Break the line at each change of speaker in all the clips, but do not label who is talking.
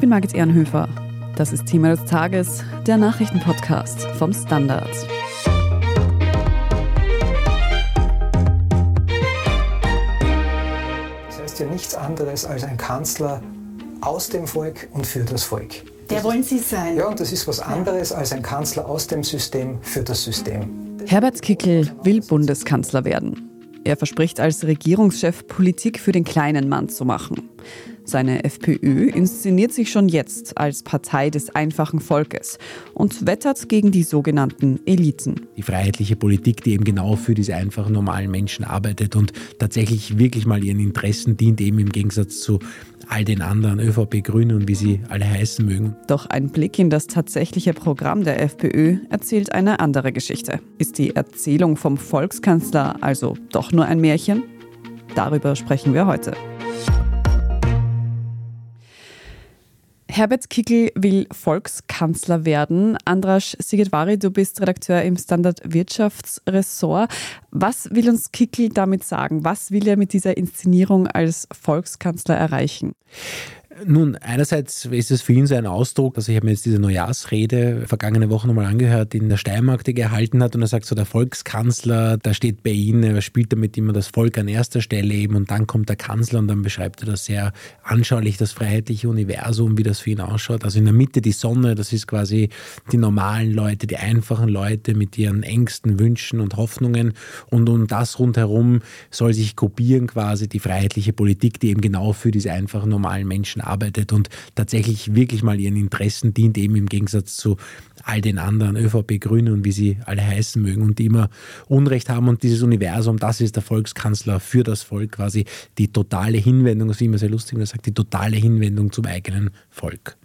Ich bin Margit Ehrenhöfer. Das ist Thema des Tages, der Nachrichtenpodcast vom Standard.
Das heißt ja nichts anderes als ein Kanzler aus dem Volk und für das Volk.
Der wollen Sie sein.
Ja, und das ist was anderes als ein Kanzler aus dem System für das System.
Herbert Kickel will Bundeskanzler werden. Er verspricht als Regierungschef Politik für den kleinen Mann zu machen. Seine FPÖ inszeniert sich schon jetzt als Partei des einfachen Volkes und wettert gegen die sogenannten Eliten.
Die freiheitliche Politik, die eben genau für diese einfachen normalen Menschen arbeitet und tatsächlich wirklich mal ihren Interessen dient, eben im Gegensatz zu all den anderen, ÖVP, Grüne und wie sie alle heißen mögen.
Doch ein Blick in das tatsächliche Programm der FPÖ erzählt eine andere Geschichte. Ist die Erzählung vom Volkskanzler also doch nur ein Märchen? Darüber sprechen wir heute. Herbert Kickel will Volkskanzler werden. Andras Sigedvari, du bist Redakteur im Standard Wirtschaftsressort. Was will uns Kickel damit sagen? Was will er mit dieser Inszenierung als Volkskanzler erreichen?
Nun, einerseits ist es für ihn so ein Ausdruck, also ich habe mir jetzt diese Neujahrsrede vergangene Woche nochmal angehört, die in der Steiermark die gehalten hat und er sagt so, der Volkskanzler, da steht bei ihm, er spielt damit immer das Volk an erster Stelle eben und dann kommt der Kanzler und dann beschreibt er das sehr anschaulich, das freiheitliche Universum, wie das für ihn ausschaut. Also in der Mitte die Sonne, das ist quasi die normalen Leute, die einfachen Leute mit ihren Ängsten, Wünschen und Hoffnungen und um das rundherum soll sich gruppieren quasi die freiheitliche Politik, die eben genau für diese einfachen normalen Menschen arbeitet und tatsächlich wirklich mal ihren Interessen dient, eben im Gegensatz zu all den anderen, ÖVP, Grüne und wie sie alle heißen mögen und die immer Unrecht haben. Und dieses Universum, das ist der Volkskanzler für das Volk, quasi die totale Hinwendung, das ist immer sehr lustig, wenn er sagt, die totale Hinwendung zum eigenen Volk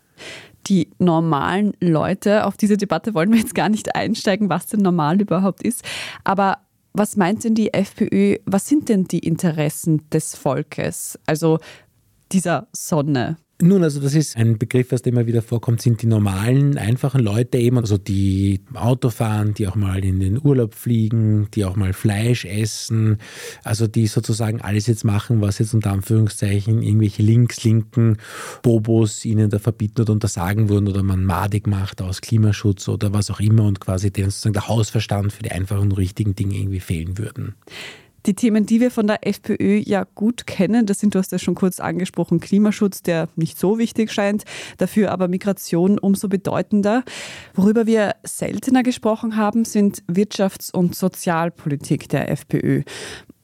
die normalen Leute. Auf diese Debatte wollen wir jetzt gar nicht einsteigen, was denn normal überhaupt ist. Aber was meint denn die FPÖ? Was sind denn die Interessen des Volkes? Also dieser Sonne?
Nun, also das ist ein Begriff, was immer wieder vorkommt, sind die normalen, einfachen Leute eben, also die Auto fahren, die auch mal in den Urlaub fliegen, die auch mal Fleisch essen, also die sozusagen alles jetzt machen, was jetzt unter Anführungszeichen irgendwelche links-linken Bobos ihnen da verbieten oder untersagen wurden oder man madig macht aus Klimaschutz oder was auch immer und quasi denen sozusagen der Hausverstand für die einfachen und richtigen Dinge irgendwie fehlen würden.
Die Themen, die wir von der FPÖ ja gut kennen, das sind, du hast ja schon kurz angesprochen, Klimaschutz, der nicht so wichtig scheint, dafür aber Migration umso bedeutender. Worüber wir seltener gesprochen haben, sind Wirtschafts- und Sozialpolitik der FPÖ.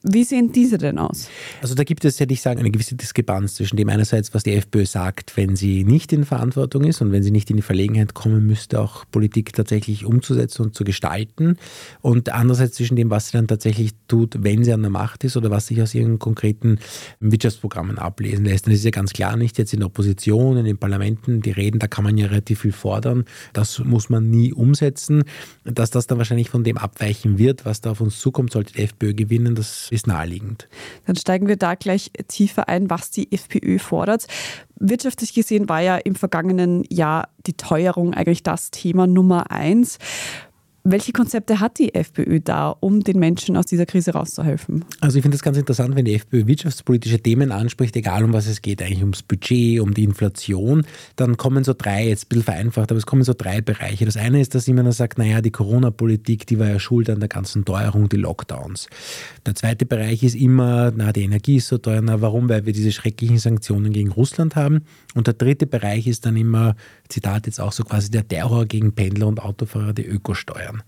Wie sehen diese denn aus?
Also da gibt es, hätte ich sagen, eine gewisse Diskrepanz zwischen dem einerseits, was die FPÖ sagt, wenn sie nicht in Verantwortung ist und wenn sie nicht in die Verlegenheit kommen müsste, auch Politik tatsächlich umzusetzen und zu gestalten und andererseits zwischen dem, was sie dann tatsächlich tut, wenn sie an der Macht ist oder was sich aus ihren konkreten Wirtschaftsprogrammen ablesen lässt. Das ist ja ganz klar nicht jetzt in der Opposition, in den Parlamenten, die reden, da kann man ja relativ viel fordern. Das muss man nie umsetzen. Dass das dann wahrscheinlich von dem abweichen wird, was da auf uns zukommt, sollte die FPÖ gewinnen, das ist naheliegend.
Dann steigen wir da gleich tiefer ein, was die FPÖ fordert. Wirtschaftlich gesehen war ja im vergangenen Jahr die Teuerung eigentlich das Thema Nummer eins. Welche Konzepte hat die FPÖ da, um den Menschen aus dieser Krise rauszuhelfen?
Also ich finde es ganz interessant, wenn die FPÖ wirtschaftspolitische Themen anspricht, egal um was es geht, eigentlich ums Budget, um die Inflation, dann kommen so drei, jetzt ein bisschen vereinfacht, aber es kommen so drei Bereiche. Das eine ist, dass immer sagt, naja, die Corona-Politik, die war ja schuld an der ganzen Teuerung, die Lockdowns. Der zweite Bereich ist immer, na, die Energie ist so teuer, na, warum? Weil wir diese schrecklichen Sanktionen gegen Russland haben. Und der dritte Bereich ist dann immer, Zitat jetzt auch so quasi der Terror gegen Pendler und Autofahrer, die Ökosteuern.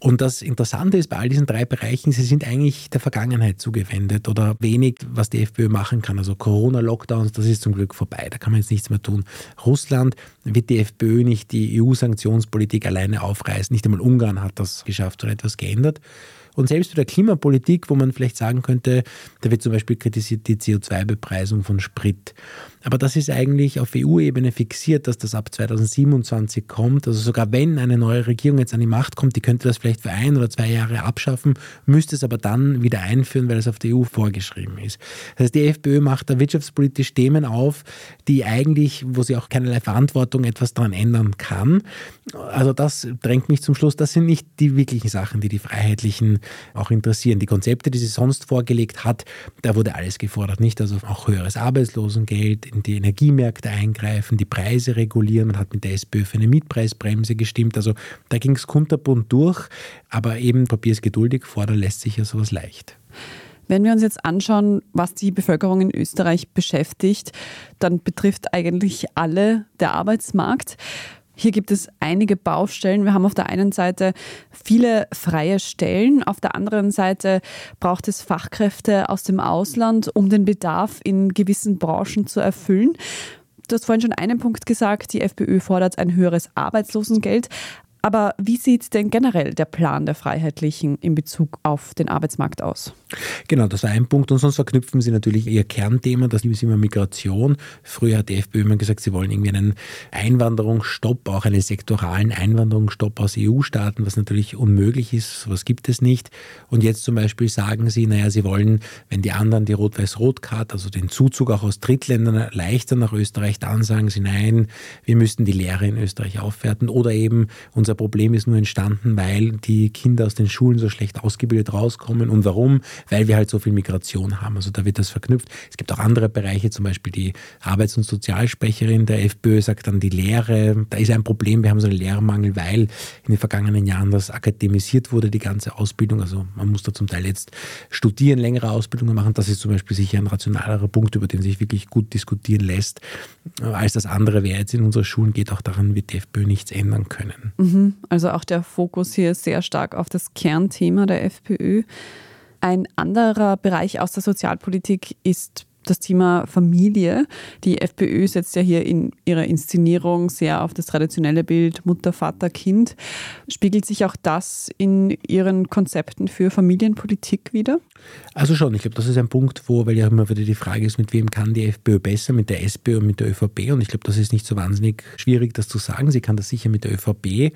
Und das Interessante ist bei all diesen drei Bereichen, sie sind eigentlich der Vergangenheit zugewendet oder wenig, was die FPÖ machen kann. Also Corona-Lockdowns, das ist zum Glück vorbei, da kann man jetzt nichts mehr tun. Russland wird die FPÖ nicht die EU-Sanktionspolitik alleine aufreißen. Nicht einmal Ungarn hat das geschafft oder etwas geändert. Und selbst bei der Klimapolitik, wo man vielleicht sagen könnte, da wird zum Beispiel kritisiert die CO2-Bepreisung von Sprit. Aber das ist eigentlich auf EU-Ebene fixiert, dass das ab 2027 kommt. Also sogar wenn eine neue Regierung jetzt an die Macht kommt, die könnte das vielleicht für ein oder zwei Jahre abschaffen, müsste es aber dann wieder einführen, weil es auf der EU vorgeschrieben ist. Das heißt, die FPÖ macht da wirtschaftspolitisch Themen auf, die eigentlich, wo sie auch keinerlei Verantwortung etwas daran ändern kann. Also das drängt mich zum Schluss, das sind nicht die wirklichen Sachen, die die Freiheitlichen auch interessieren. Die Konzepte, die sie sonst vorgelegt hat, da wurde alles gefordert, nicht? Also auch höheres Arbeitslosengeld, in die Energiemärkte eingreifen, die Preise regulieren. Man hat mit der SPÖ für eine Mietpreisbremse gestimmt. Also da ging es kunterbunt durch, aber eben Papier ist geduldig, fordern lässt sich ja sowas leicht.
Wenn wir uns jetzt anschauen, was die Bevölkerung in Österreich beschäftigt, dann betrifft eigentlich alle der Arbeitsmarkt. Hier gibt es einige Baustellen. Wir haben auf der einen Seite viele freie Stellen, auf der anderen Seite braucht es Fachkräfte aus dem Ausland, um den Bedarf in gewissen Branchen zu erfüllen. Du hast vorhin schon einen Punkt gesagt, die FPÖ fordert ein höheres Arbeitslosengeld. Aber wie sieht denn generell der Plan der Freiheitlichen in Bezug auf den Arbeitsmarkt aus?
Genau, das war ein Punkt. Und sonst verknüpfen sie natürlich ihr Kernthema, das ist immer Migration. Früher hat die FPÖ immer gesagt, sie wollen irgendwie einen Einwanderungsstopp, auch einen sektoralen Einwanderungsstopp aus EU-Staaten, was natürlich unmöglich ist. Sowas gibt es nicht. Und jetzt zum Beispiel sagen sie, naja, sie wollen, wenn die anderen die Rot-Weiß-Rot-Card, also den Zuzug auch aus Drittländern erleichtern nach Österreich, dann sagen sie, nein, wir müssten die Lehre in Österreich aufwerten oder eben uns unser Problem ist nur entstanden, weil die Kinder aus den Schulen so schlecht ausgebildet rauskommen. Und warum? Weil wir halt so viel Migration haben. Also da wird das verknüpft. Es gibt auch andere Bereiche, zum Beispiel die Arbeits- und Sozialsprecherin der FPÖ sagt dann die Lehre. Da ist ein Problem, wir haben so einen Lehrermangel, weil in den vergangenen Jahren das akademisiert wurde, die ganze Ausbildung. Also man muss da zum Teil jetzt studieren, längere Ausbildungen machen. Das ist zum Beispiel sicher ein rationalerer Punkt, über den sich wirklich gut diskutieren lässt, als das andere, wer jetzt in unsere Schulen geht. Auch daran wird die FPÖ nichts ändern können.
Mhm. Also auch der Fokus hier sehr stark auf das Kernthema der FPÖ. Ein anderer Bereich aus der Sozialpolitik ist das Thema Familie. Die FPÖ setzt ja hier in ihrer Inszenierung sehr auf das traditionelle Bild Mutter, Vater, Kind. Spiegelt sich auch das in Ihren Konzepten für Familienpolitik wieder?
Also schon, ich glaube, das ist ein Punkt, wo, weil ja immer wieder die Frage ist, mit wem kann die FPÖ besser, mit der SPÖ und mit der ÖVP. Und ich glaube, das ist nicht so wahnsinnig schwierig, das zu sagen. Sie kann das sicher mit der ÖVP.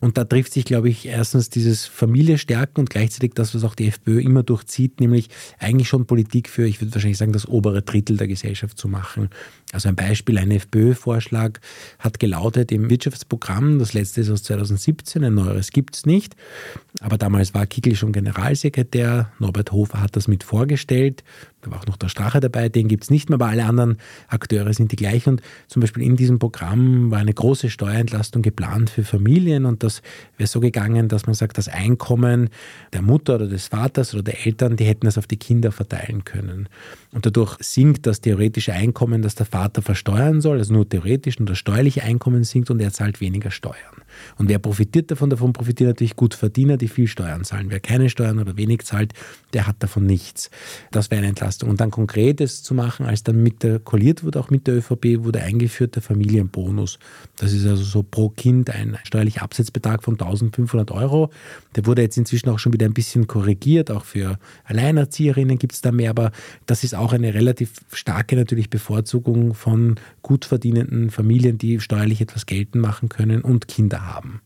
Und da trifft sich, glaube ich, erstens dieses Familie stärken und gleichzeitig das, was auch die FPÖ immer durchzieht, nämlich eigentlich schon Politik für, ich würde wahrscheinlich sagen, das obere Drittel der Gesellschaft zu machen. Also ein Beispiel, ein FPÖ-Vorschlag hat gelautet im Wirtschaftsprogramm, das letzte ist aus 2017, ein neueres gibt es nicht, aber damals war Kickl schon Generalsekretär, Norbert Hofer hat das mit vorgestellt, da war auch noch der Strache dabei, den gibt es nicht mehr, aber alle anderen Akteure sind die gleichen. Und zum Beispiel in diesem Programm war eine große Steuerentlastung geplant für Familien und das wäre so gegangen, dass man sagt, das Einkommen der Mutter oder des Vaters oder der Eltern, die hätten das auf die Kinder verteilen können. Und dadurch sinkt das theoretische Einkommen, das der Vater versteuern soll, also nur theoretisch, nur das steuerliche Einkommen sinkt und er zahlt weniger Steuern. Und wer profitiert davon? Davon profitieren natürlich Gutverdiener, die viel Steuern zahlen. Wer keine Steuern oder wenig zahlt, der hat davon nichts. Das wäre eine Entlastung. Und dann Konkretes zu machen, als dann mit der, kolliert wurde, auch mit der ÖVP, wurde eingeführt der Familienbonus. Das ist also so pro Kind ein steuerlicher Absetzbetrag von 1500 Euro. Der wurde jetzt inzwischen auch schon wieder ein bisschen korrigiert. Auch für Alleinerzieherinnen gibt es da mehr. Aber das ist auch eine relativ starke natürlich Bevorzugung von gut verdienenden Familien, die steuerlich etwas geltend machen können und Kinder haben.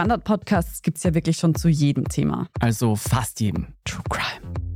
Standard-Podcasts gibt es ja wirklich schon zu jedem Thema.
Also fast jedem.
True Crime.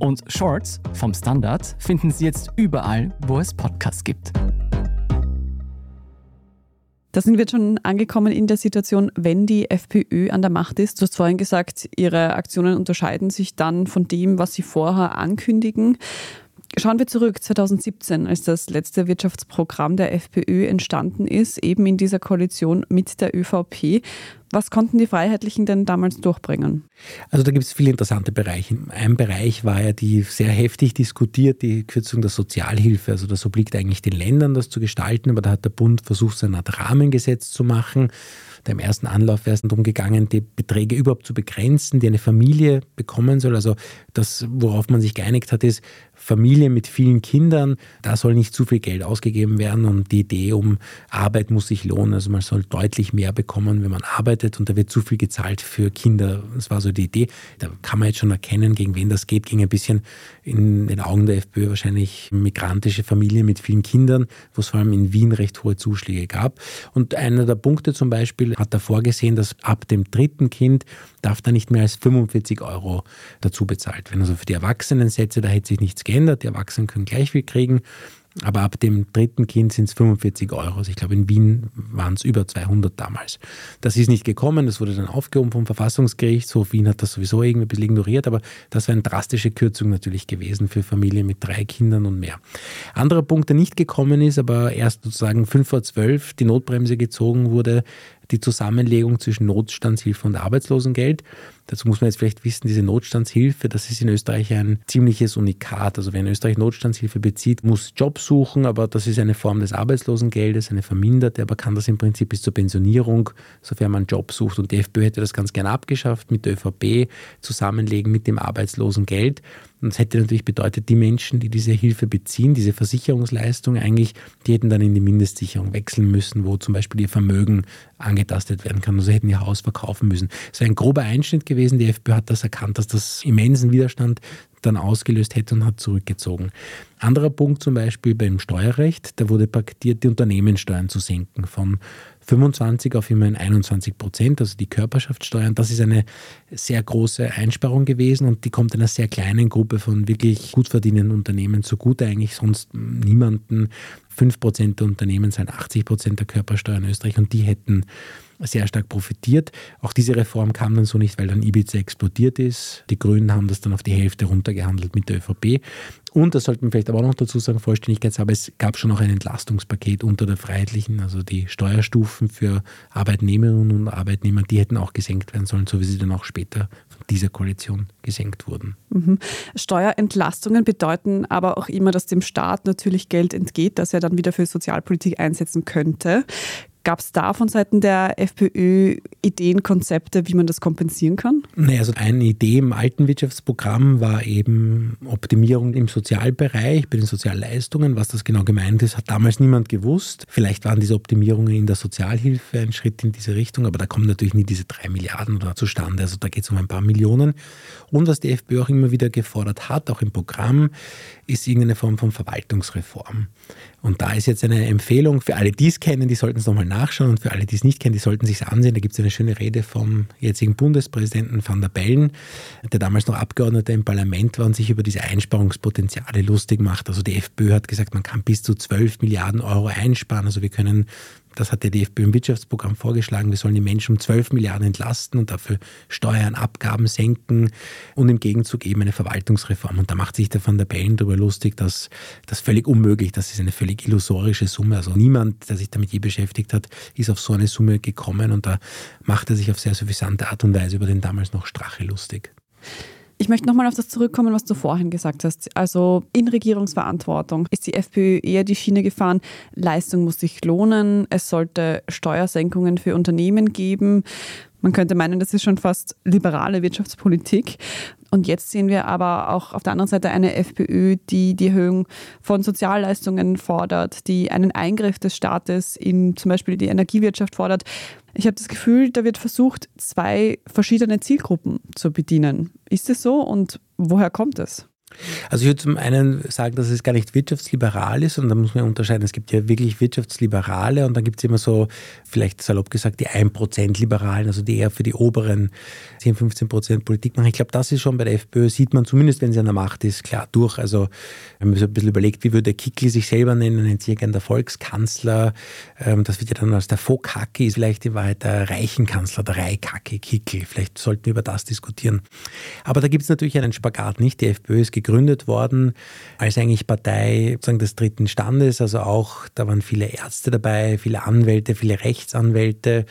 Und Shorts vom Standard finden Sie jetzt überall, wo es Podcasts gibt.
Da sind wir schon angekommen in der Situation, wenn die FPÖ an der Macht ist. Du hast vorhin gesagt, ihre Aktionen unterscheiden sich dann von dem, was sie vorher ankündigen. Schauen wir zurück 2017, als das letzte Wirtschaftsprogramm der FPÖ entstanden ist, eben in dieser Koalition mit der ÖVP. Was konnten die Freiheitlichen denn damals durchbringen?
Also da gibt es viele interessante Bereiche. Ein Bereich war ja die sehr heftig diskutiert, die Kürzung der Sozialhilfe. Also das obliegt eigentlich den Ländern, das zu gestalten, aber da hat der Bund versucht, so eine Art Rahmengesetz zu machen im ersten Anlauf wäre es darum gegangen, die Beträge überhaupt zu begrenzen, die eine Familie bekommen soll. Also das, worauf man sich geeinigt hat, ist, Familie mit vielen Kindern, da soll nicht zu viel Geld ausgegeben werden und die Idee um Arbeit muss sich lohnen. Also man soll deutlich mehr bekommen, wenn man arbeitet und da wird zu viel gezahlt für Kinder. Das war so die Idee. Da kann man jetzt schon erkennen, gegen wen das geht. Ging ein bisschen in den Augen der FPÖ wahrscheinlich migrantische Familien mit vielen Kindern, wo es vor allem in Wien recht hohe Zuschläge gab. Und einer der Punkte zum Beispiel hat er vorgesehen, dass ab dem dritten Kind darf da nicht mehr als 45 Euro dazu bezahlt werden. Also für die Erwachsenensätze, da hätte sich nichts geändert. Die Erwachsenen können gleich viel kriegen. Aber ab dem dritten Kind sind es 45 Euro. Also ich glaube, in Wien waren es über 200 damals. Das ist nicht gekommen, das wurde dann aufgehoben vom Verfassungsgerichtshof. Wien hat das sowieso irgendwie ein bisschen ignoriert, aber das war eine drastische Kürzung natürlich gewesen für Familien mit drei Kindern und mehr. Anderer Punkt, der nicht gekommen ist, aber erst sozusagen 5 vor 12 die Notbremse gezogen wurde, die Zusammenlegung zwischen Notstandshilfe und Arbeitslosengeld. Dazu muss man jetzt vielleicht wissen, diese Notstandshilfe, das ist in Österreich ein ziemliches Unikat. Also wer in Österreich Notstandshilfe bezieht, muss Job suchen, aber das ist eine Form des Arbeitslosengeldes, eine verminderte, aber kann das im Prinzip bis zur Pensionierung, sofern man Job sucht. Und die FPÖ hätte das ganz gerne abgeschafft, mit der ÖVP zusammenlegen mit dem Arbeitslosengeld. Und das hätte natürlich bedeutet, die Menschen, die diese Hilfe beziehen, diese Versicherungsleistung eigentlich, die hätten dann in die Mindestsicherung wechseln müssen, wo zum Beispiel ihr Vermögen angetastet werden kann. Also hätten ihr Haus verkaufen müssen. Das wäre ein grober Einschnitt gewesen. Die FPÖ hat das erkannt, dass das immensen Widerstand dann ausgelöst hätte und hat zurückgezogen. Anderer Punkt zum Beispiel beim Steuerrecht, da wurde paktiert, die Unternehmenssteuern zu senken von 25 auf immerhin 21 Prozent, also die Körperschaftssteuern. Das ist eine sehr große Einsparung gewesen und die kommt einer sehr kleinen Gruppe von wirklich gut verdienenden Unternehmen zugute, eigentlich sonst niemanden. 5 Prozent der Unternehmen sind 80 Prozent der Körpersteuer in Österreich und die hätten sehr stark profitiert. Auch diese Reform kam dann so nicht, weil dann Ibiza explodiert ist. Die Grünen haben das dann auf die Hälfte runtergehandelt mit der ÖVP. Und, das sollte man vielleicht aber auch noch dazu sagen, Vollständigkeitshalber, es gab schon noch ein Entlastungspaket unter der Freiheitlichen, also die Steuerstufen für Arbeitnehmerinnen und Arbeitnehmer, die hätten auch gesenkt werden sollen, so wie sie dann auch später von dieser Koalition gesenkt wurden.
Mhm. Steuerentlastungen bedeuten aber auch immer, dass dem Staat natürlich Geld entgeht, das er dann wieder für Sozialpolitik einsetzen könnte. Gab es da von Seiten der FPÖ Ideen, Konzepte, wie man das kompensieren kann?
Naja, also eine Idee im alten Wirtschaftsprogramm war eben Optimierung im Sozialbereich, bei den Sozialleistungen. Was das genau gemeint ist, hat damals niemand gewusst. Vielleicht waren diese Optimierungen in der Sozialhilfe ein Schritt in diese Richtung, aber da kommen natürlich nie diese drei Milliarden oder zustande. Also da geht es um ein paar Millionen. Und was die FPÖ auch immer wieder gefordert hat, auch im Programm, ist irgendeine Form von Verwaltungsreform. Und da ist jetzt eine Empfehlung für alle, die es kennen, die sollten es nochmal nachschauen und für alle, die es nicht kennen, die sollten sich ansehen. Da gibt es eine schöne Rede vom jetzigen Bundespräsidenten Van der Bellen, der damals noch Abgeordneter im Parlament war und sich über diese Einsparungspotenziale lustig macht. Also die FPÖ hat gesagt, man kann bis zu 12 Milliarden Euro einsparen. Also wir können das hat der DFB im Wirtschaftsprogramm vorgeschlagen, wir sollen die Menschen um 12 Milliarden entlasten und dafür Steuern, Abgaben senken und im Gegenzug eben eine Verwaltungsreform. Und da macht sich der Van der Bellen darüber lustig, dass das völlig unmöglich, das ist eine völlig illusorische Summe. Also niemand, der sich damit je beschäftigt hat, ist auf so eine Summe gekommen und da macht er sich auf sehr suffisante Art und Weise über den damals noch Strache lustig.
Ich möchte nochmal auf das zurückkommen, was du vorhin gesagt hast. Also in Regierungsverantwortung ist die FPÖ eher die Schiene gefahren, Leistung muss sich lohnen, es sollte Steuersenkungen für Unternehmen geben. Man könnte meinen, das ist schon fast liberale Wirtschaftspolitik. Und jetzt sehen wir aber auch auf der anderen Seite eine FPÖ, die die Erhöhung von Sozialleistungen fordert, die einen Eingriff des Staates in zum Beispiel die Energiewirtschaft fordert. Ich habe das Gefühl, da wird versucht, zwei verschiedene Zielgruppen zu bedienen. Ist es so und woher kommt es?
Also ich würde zum einen sagen, dass es gar nicht wirtschaftsliberal ist und da muss man unterscheiden, es gibt ja wirklich Wirtschaftsliberale und dann gibt es immer so, vielleicht salopp gesagt, die 1% Liberalen, also die eher für die oberen 10, 15% Politik machen. Ich glaube, das ist schon bei der FPÖ, sieht man zumindest, wenn sie an der Macht ist, klar durch. Also wenn man so ein bisschen überlegt, wie würde Kickl sich selber nennen, nennt sich ja der Volkskanzler, ähm, das wird ja dann als der Vokacki, ist vielleicht in Wahrheit der Reichenkanzler, der Reikacki, Kickl. Vielleicht sollten wir über das diskutieren. Aber da gibt es natürlich einen Spagat nicht. Die FPÖ ist gegründet worden als eigentlich Partei sozusagen des dritten Standes. Also auch, da waren viele Ärzte dabei, viele Anwälte, viele Rechtsanwälte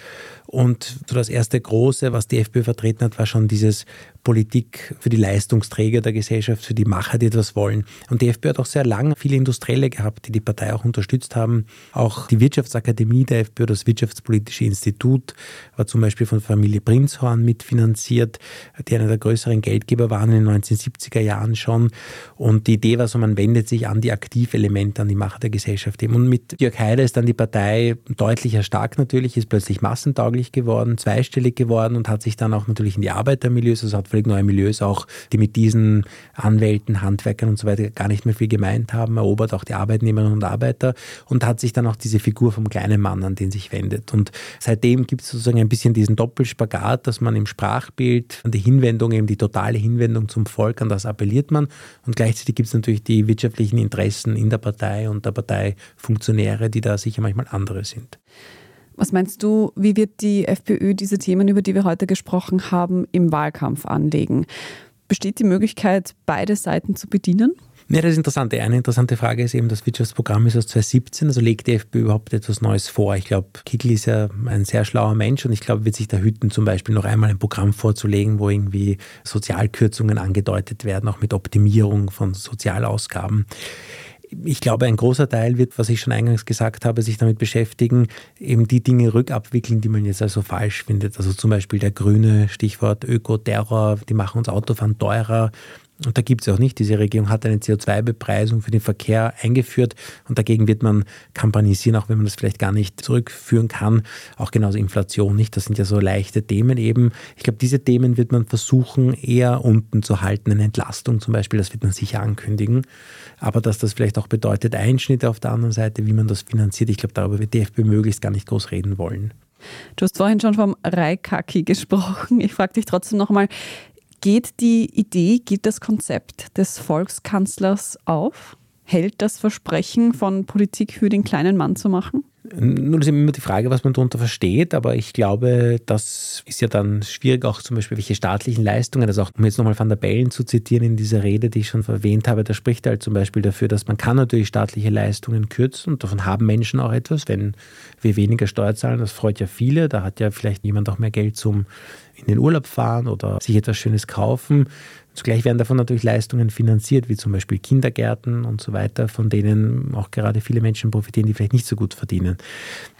Und so das erste große, was die FPÖ vertreten hat, war schon dieses Politik für die Leistungsträger der Gesellschaft, für die Macher, die etwas wollen. Und die FPÖ hat auch sehr lange viele Industrielle gehabt, die die Partei auch unterstützt haben. Auch die Wirtschaftsakademie der FPÖ, das Wirtschaftspolitische Institut, war zum Beispiel von Familie Prinzhorn mitfinanziert, die einer der größeren Geldgeber waren in den 1970er Jahren schon. Und die Idee war so, man wendet sich an die Aktivelemente, an die Macher der Gesellschaft. Und mit Jörg Haider ist dann die Partei deutlich erstarkt natürlich, ist plötzlich massentauglich geworden, zweistellig geworden und hat sich dann auch natürlich in die Arbeitermilieus, also hat völlig neue Milieus auch, die mit diesen Anwälten, Handwerkern und so weiter gar nicht mehr viel gemeint haben, erobert auch die Arbeitnehmerinnen und Arbeiter und hat sich dann auch diese Figur vom kleinen Mann, an den sich wendet. Und seitdem gibt es sozusagen ein bisschen diesen Doppelspagat, dass man im Sprachbild an die Hinwendung, eben die totale Hinwendung zum Volk, an das appelliert man. Und gleichzeitig gibt es natürlich die wirtschaftlichen Interessen in der Partei und der Parteifunktionäre, die da sicher manchmal andere sind.
Was meinst du, wie wird die FPÖ diese Themen, über die wir heute gesprochen haben, im Wahlkampf anlegen? Besteht die Möglichkeit, beide Seiten zu bedienen?
Ja, das ist interessant. Eine interessante Frage ist eben, das Wirtschaftsprogramm ist aus 2017, also legt die FPÖ überhaupt etwas Neues vor? Ich glaube, Kickel ist ja ein sehr schlauer Mensch und ich glaube, wird sich da hüten, zum Beispiel noch einmal ein Programm vorzulegen, wo irgendwie Sozialkürzungen angedeutet werden, auch mit Optimierung von Sozialausgaben ich glaube, ein großer Teil wird, was ich schon eingangs gesagt habe, sich damit beschäftigen, eben die Dinge rückabwickeln, die man jetzt also falsch findet. Also zum Beispiel der grüne Stichwort Ökoterror, die machen uns Autofahren teurer. Und da gibt es auch nicht. Diese Regierung hat eine CO2-Bepreisung für den Verkehr eingeführt und dagegen wird man kampanisieren, auch wenn man das vielleicht gar nicht zurückführen kann. Auch genauso Inflation nicht. Das sind ja so leichte Themen eben. Ich glaube, diese Themen wird man versuchen, eher unten zu halten. Eine Entlastung zum Beispiel, das wird man sicher ankündigen. Aber dass das vielleicht auch bedeutet, Einschnitte auf der anderen Seite, wie man das finanziert, ich glaube, darüber wird die FPÖ möglichst gar nicht groß reden wollen.
Du hast vorhin schon vom Reikaki gesprochen. Ich frage dich trotzdem nochmal, Geht die Idee, geht das Konzept des Volkskanzlers auf? Hält das Versprechen von Politik für den kleinen Mann zu machen?
Nun ist immer die Frage, was man darunter versteht, aber ich glaube, das ist ja dann schwierig, auch zum Beispiel welche staatlichen Leistungen, also auch um jetzt nochmal Van der Bellen zu zitieren in dieser Rede, die ich schon erwähnt habe, da spricht er halt zum Beispiel dafür, dass man kann natürlich staatliche Leistungen kürzen und davon haben Menschen auch etwas, wenn wir weniger Steuer zahlen, das freut ja viele, da hat ja vielleicht jemand auch mehr Geld zum in den Urlaub fahren oder sich etwas Schönes kaufen. Zugleich werden davon natürlich Leistungen finanziert, wie zum Beispiel Kindergärten und so weiter, von denen auch gerade viele Menschen profitieren, die vielleicht nicht so gut verdienen.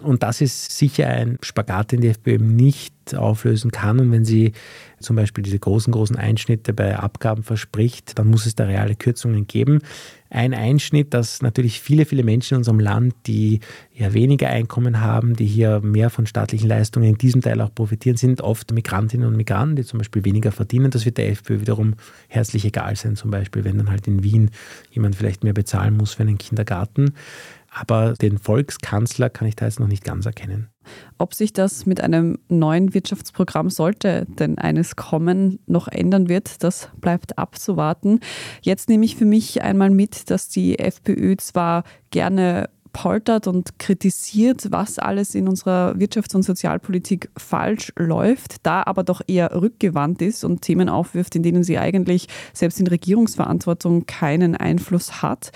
Und das ist sicher ein Spagat, den die FPÖ nicht auflösen kann. Und wenn sie zum Beispiel diese großen, großen Einschnitte bei Abgaben verspricht, dann muss es da reale Kürzungen geben. Ein Einschnitt, dass natürlich viele, viele Menschen in unserem Land, die ja weniger Einkommen haben, die hier mehr von staatlichen Leistungen in diesem Teil auch profitieren, sind oft Migrantinnen und Migranten, die zum Beispiel weniger verdienen. Das wird der FPÖ wiederum herzlich egal sein, zum Beispiel, wenn dann halt in Wien jemand vielleicht mehr bezahlen muss für einen Kindergarten. Aber den Volkskanzler kann ich da jetzt noch nicht ganz erkennen.
Ob sich das mit einem neuen Wirtschaftsprogramm sollte denn eines kommen, noch ändern wird, das bleibt abzuwarten. Jetzt nehme ich für mich einmal mit, dass die FPÖ zwar gerne poltert und kritisiert, was alles in unserer Wirtschafts- und Sozialpolitik falsch läuft, da aber doch eher rückgewandt ist und Themen aufwirft, in denen sie eigentlich selbst in Regierungsverantwortung keinen Einfluss hat.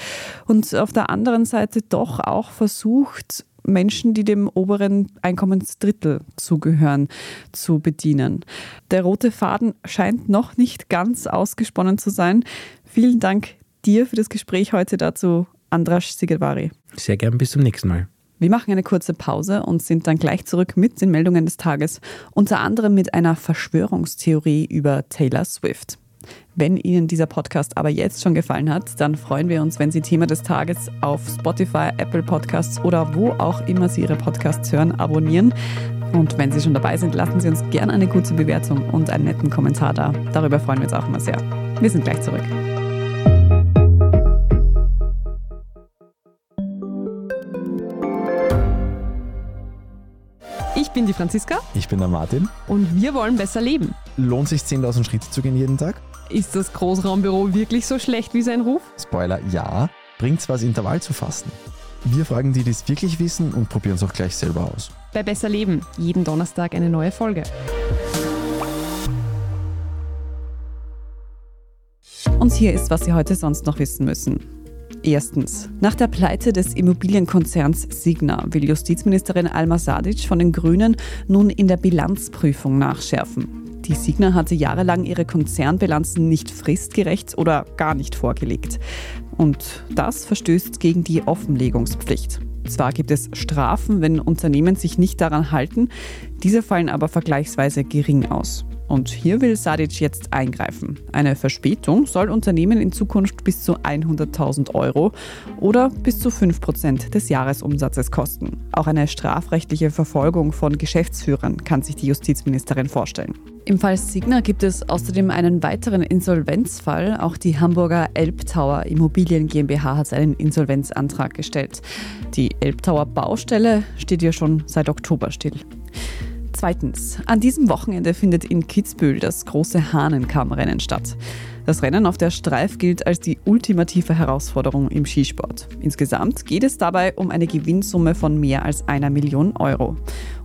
Und auf der anderen Seite doch auch versucht, Menschen, die dem oberen Einkommensdrittel zugehören, zu bedienen. Der rote Faden scheint noch nicht ganz ausgesponnen zu sein. Vielen Dank dir für das Gespräch heute dazu, Andras Sigelvari.
Sehr gern, bis zum nächsten Mal.
Wir machen eine kurze Pause und sind dann gleich zurück mit den Meldungen des Tages, unter anderem mit einer Verschwörungstheorie über Taylor Swift. Wenn Ihnen dieser Podcast aber jetzt schon gefallen hat, dann freuen wir uns, wenn Sie Thema des Tages auf Spotify, Apple Podcasts oder wo auch immer Sie Ihre Podcasts hören, abonnieren. Und wenn Sie schon dabei sind, lassen Sie uns gerne eine gute Bewertung und einen netten Kommentar da. Darüber freuen wir uns auch immer sehr. Wir sind gleich zurück. Ich bin die Franziska.
Ich bin der Martin.
Und wir wollen besser leben.
Lohnt sich 10.000 Schritte zu gehen jeden Tag?
Ist das Großraumbüro wirklich so schlecht wie sein Ruf?
Spoiler, ja. Bringt's was, Intervall zu fasten? Wir fragen die, die es wirklich wissen und probieren es auch gleich selber aus.
Bei Besser Leben, jeden Donnerstag eine neue Folge. Und hier ist, was Sie heute sonst noch wissen müssen. Erstens. Nach der Pleite des Immobilienkonzerns Signa will Justizministerin Alma Sadic von den Grünen nun in der Bilanzprüfung nachschärfen. Die Signa hatte jahrelang ihre Konzernbilanzen nicht fristgerecht oder gar nicht vorgelegt. Und das verstößt gegen die Offenlegungspflicht. Zwar gibt es Strafen, wenn Unternehmen sich nicht daran halten, diese fallen aber vergleichsweise gering aus. Und hier will Sadic jetzt eingreifen. Eine Verspätung soll Unternehmen in Zukunft bis zu 100.000 Euro oder bis zu 5% des Jahresumsatzes kosten. Auch eine strafrechtliche Verfolgung von Geschäftsführern kann sich die Justizministerin vorstellen. Im Fall Signa gibt es außerdem einen weiteren Insolvenzfall. Auch die Hamburger Elbtower Immobilien GmbH hat einen Insolvenzantrag gestellt. Die Elbtower Baustelle steht ja schon seit Oktober still. Zweitens, an diesem Wochenende findet in Kitzbühel das große Hahnenkammrennen statt. Das Rennen auf der Streif gilt als die ultimative Herausforderung im Skisport. Insgesamt geht es dabei um eine Gewinnsumme von mehr als einer Million Euro.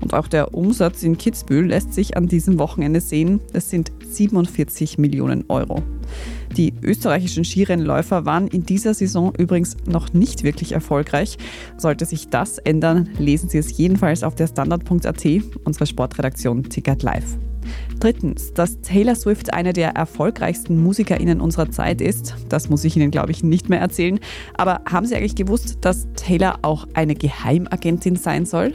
Und auch der Umsatz in Kitzbühel lässt sich an diesem Wochenende sehen. Es sind 47 Millionen Euro. Die österreichischen Skirennläufer waren in dieser Saison übrigens noch nicht wirklich erfolgreich. Sollte sich das ändern, lesen Sie es jedenfalls auf der Standard.at, unserer Sportredaktion Ticket Live. Drittens, dass Taylor Swift eine der erfolgreichsten MusikerInnen unserer Zeit ist, das muss ich Ihnen, glaube ich, nicht mehr erzählen. Aber haben Sie eigentlich gewusst, dass Taylor auch eine Geheimagentin sein soll?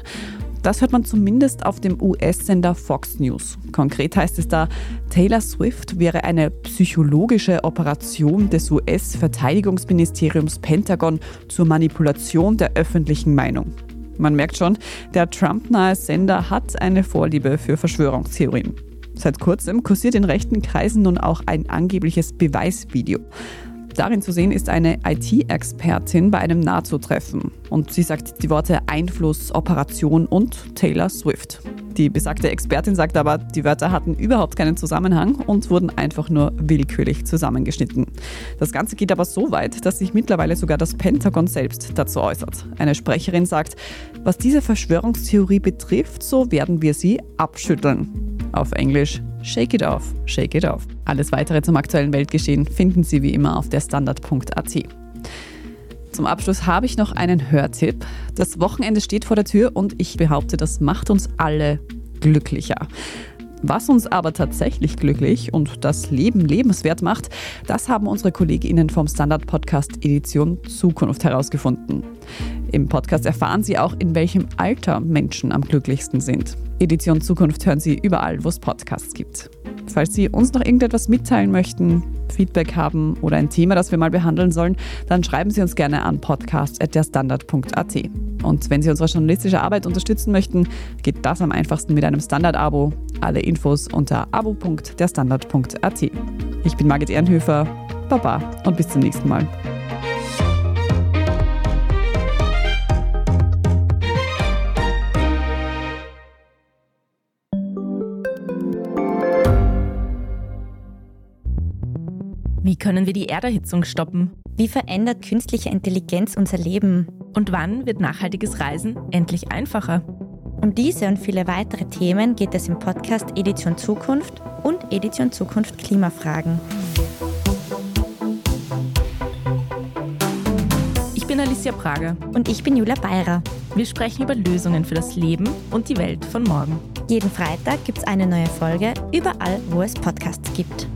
Das hört man zumindest auf dem US-Sender Fox News. Konkret heißt es da, Taylor Swift wäre eine psychologische Operation des US-Verteidigungsministeriums Pentagon zur Manipulation der öffentlichen Meinung. Man merkt schon, der Trump-nahe Sender hat eine Vorliebe für Verschwörungstheorien. Seit kurzem kursiert in rechten Kreisen nun auch ein angebliches Beweisvideo. Darin zu sehen ist eine IT-Expertin bei einem NATO-Treffen und sie sagt die Worte Einfluss, Operation und Taylor Swift. Die besagte Expertin sagt aber, die Wörter hatten überhaupt keinen Zusammenhang und wurden einfach nur willkürlich zusammengeschnitten. Das Ganze geht aber so weit, dass sich mittlerweile sogar das Pentagon selbst dazu äußert. Eine Sprecherin sagt, was diese Verschwörungstheorie betrifft, so werden wir sie abschütteln. Auf Englisch Shake it off, shake it off. Alles weitere zum aktuellen Weltgeschehen finden Sie wie immer auf der Standard.at. Zum Abschluss habe ich noch einen Hörtipp. Das Wochenende steht vor der Tür und ich behaupte, das macht uns alle glücklicher. Was uns aber tatsächlich glücklich und das Leben lebenswert macht, das haben unsere KollegInnen vom Standard Podcast Edition Zukunft herausgefunden. Im Podcast erfahren Sie auch, in welchem Alter Menschen am glücklichsten sind. Edition Zukunft hören Sie überall, wo es Podcasts gibt. Falls Sie uns noch irgendetwas mitteilen möchten, Feedback haben oder ein Thema, das wir mal behandeln sollen, dann schreiben Sie uns gerne an podcast.derstandard.at. Und wenn Sie unsere journalistische Arbeit unterstützen möchten, geht das am einfachsten mit einem Standard-Abo. Alle Infos unter abo.derstandard.at. Ich bin Margit Ehrenhöfer, Baba und bis zum nächsten Mal.
Wie können wir die Erderhitzung stoppen?
Wie verändert künstliche Intelligenz unser Leben?
Und wann wird nachhaltiges Reisen endlich einfacher?
Um diese und viele weitere Themen geht es im Podcast Edition Zukunft und Edition Zukunft Klimafragen.
Ich bin Alicia Prager.
Und ich bin Julia Beirer.
Wir sprechen über Lösungen für das Leben und die Welt von morgen.
Jeden Freitag gibt es eine neue Folge, überall, wo es Podcasts gibt.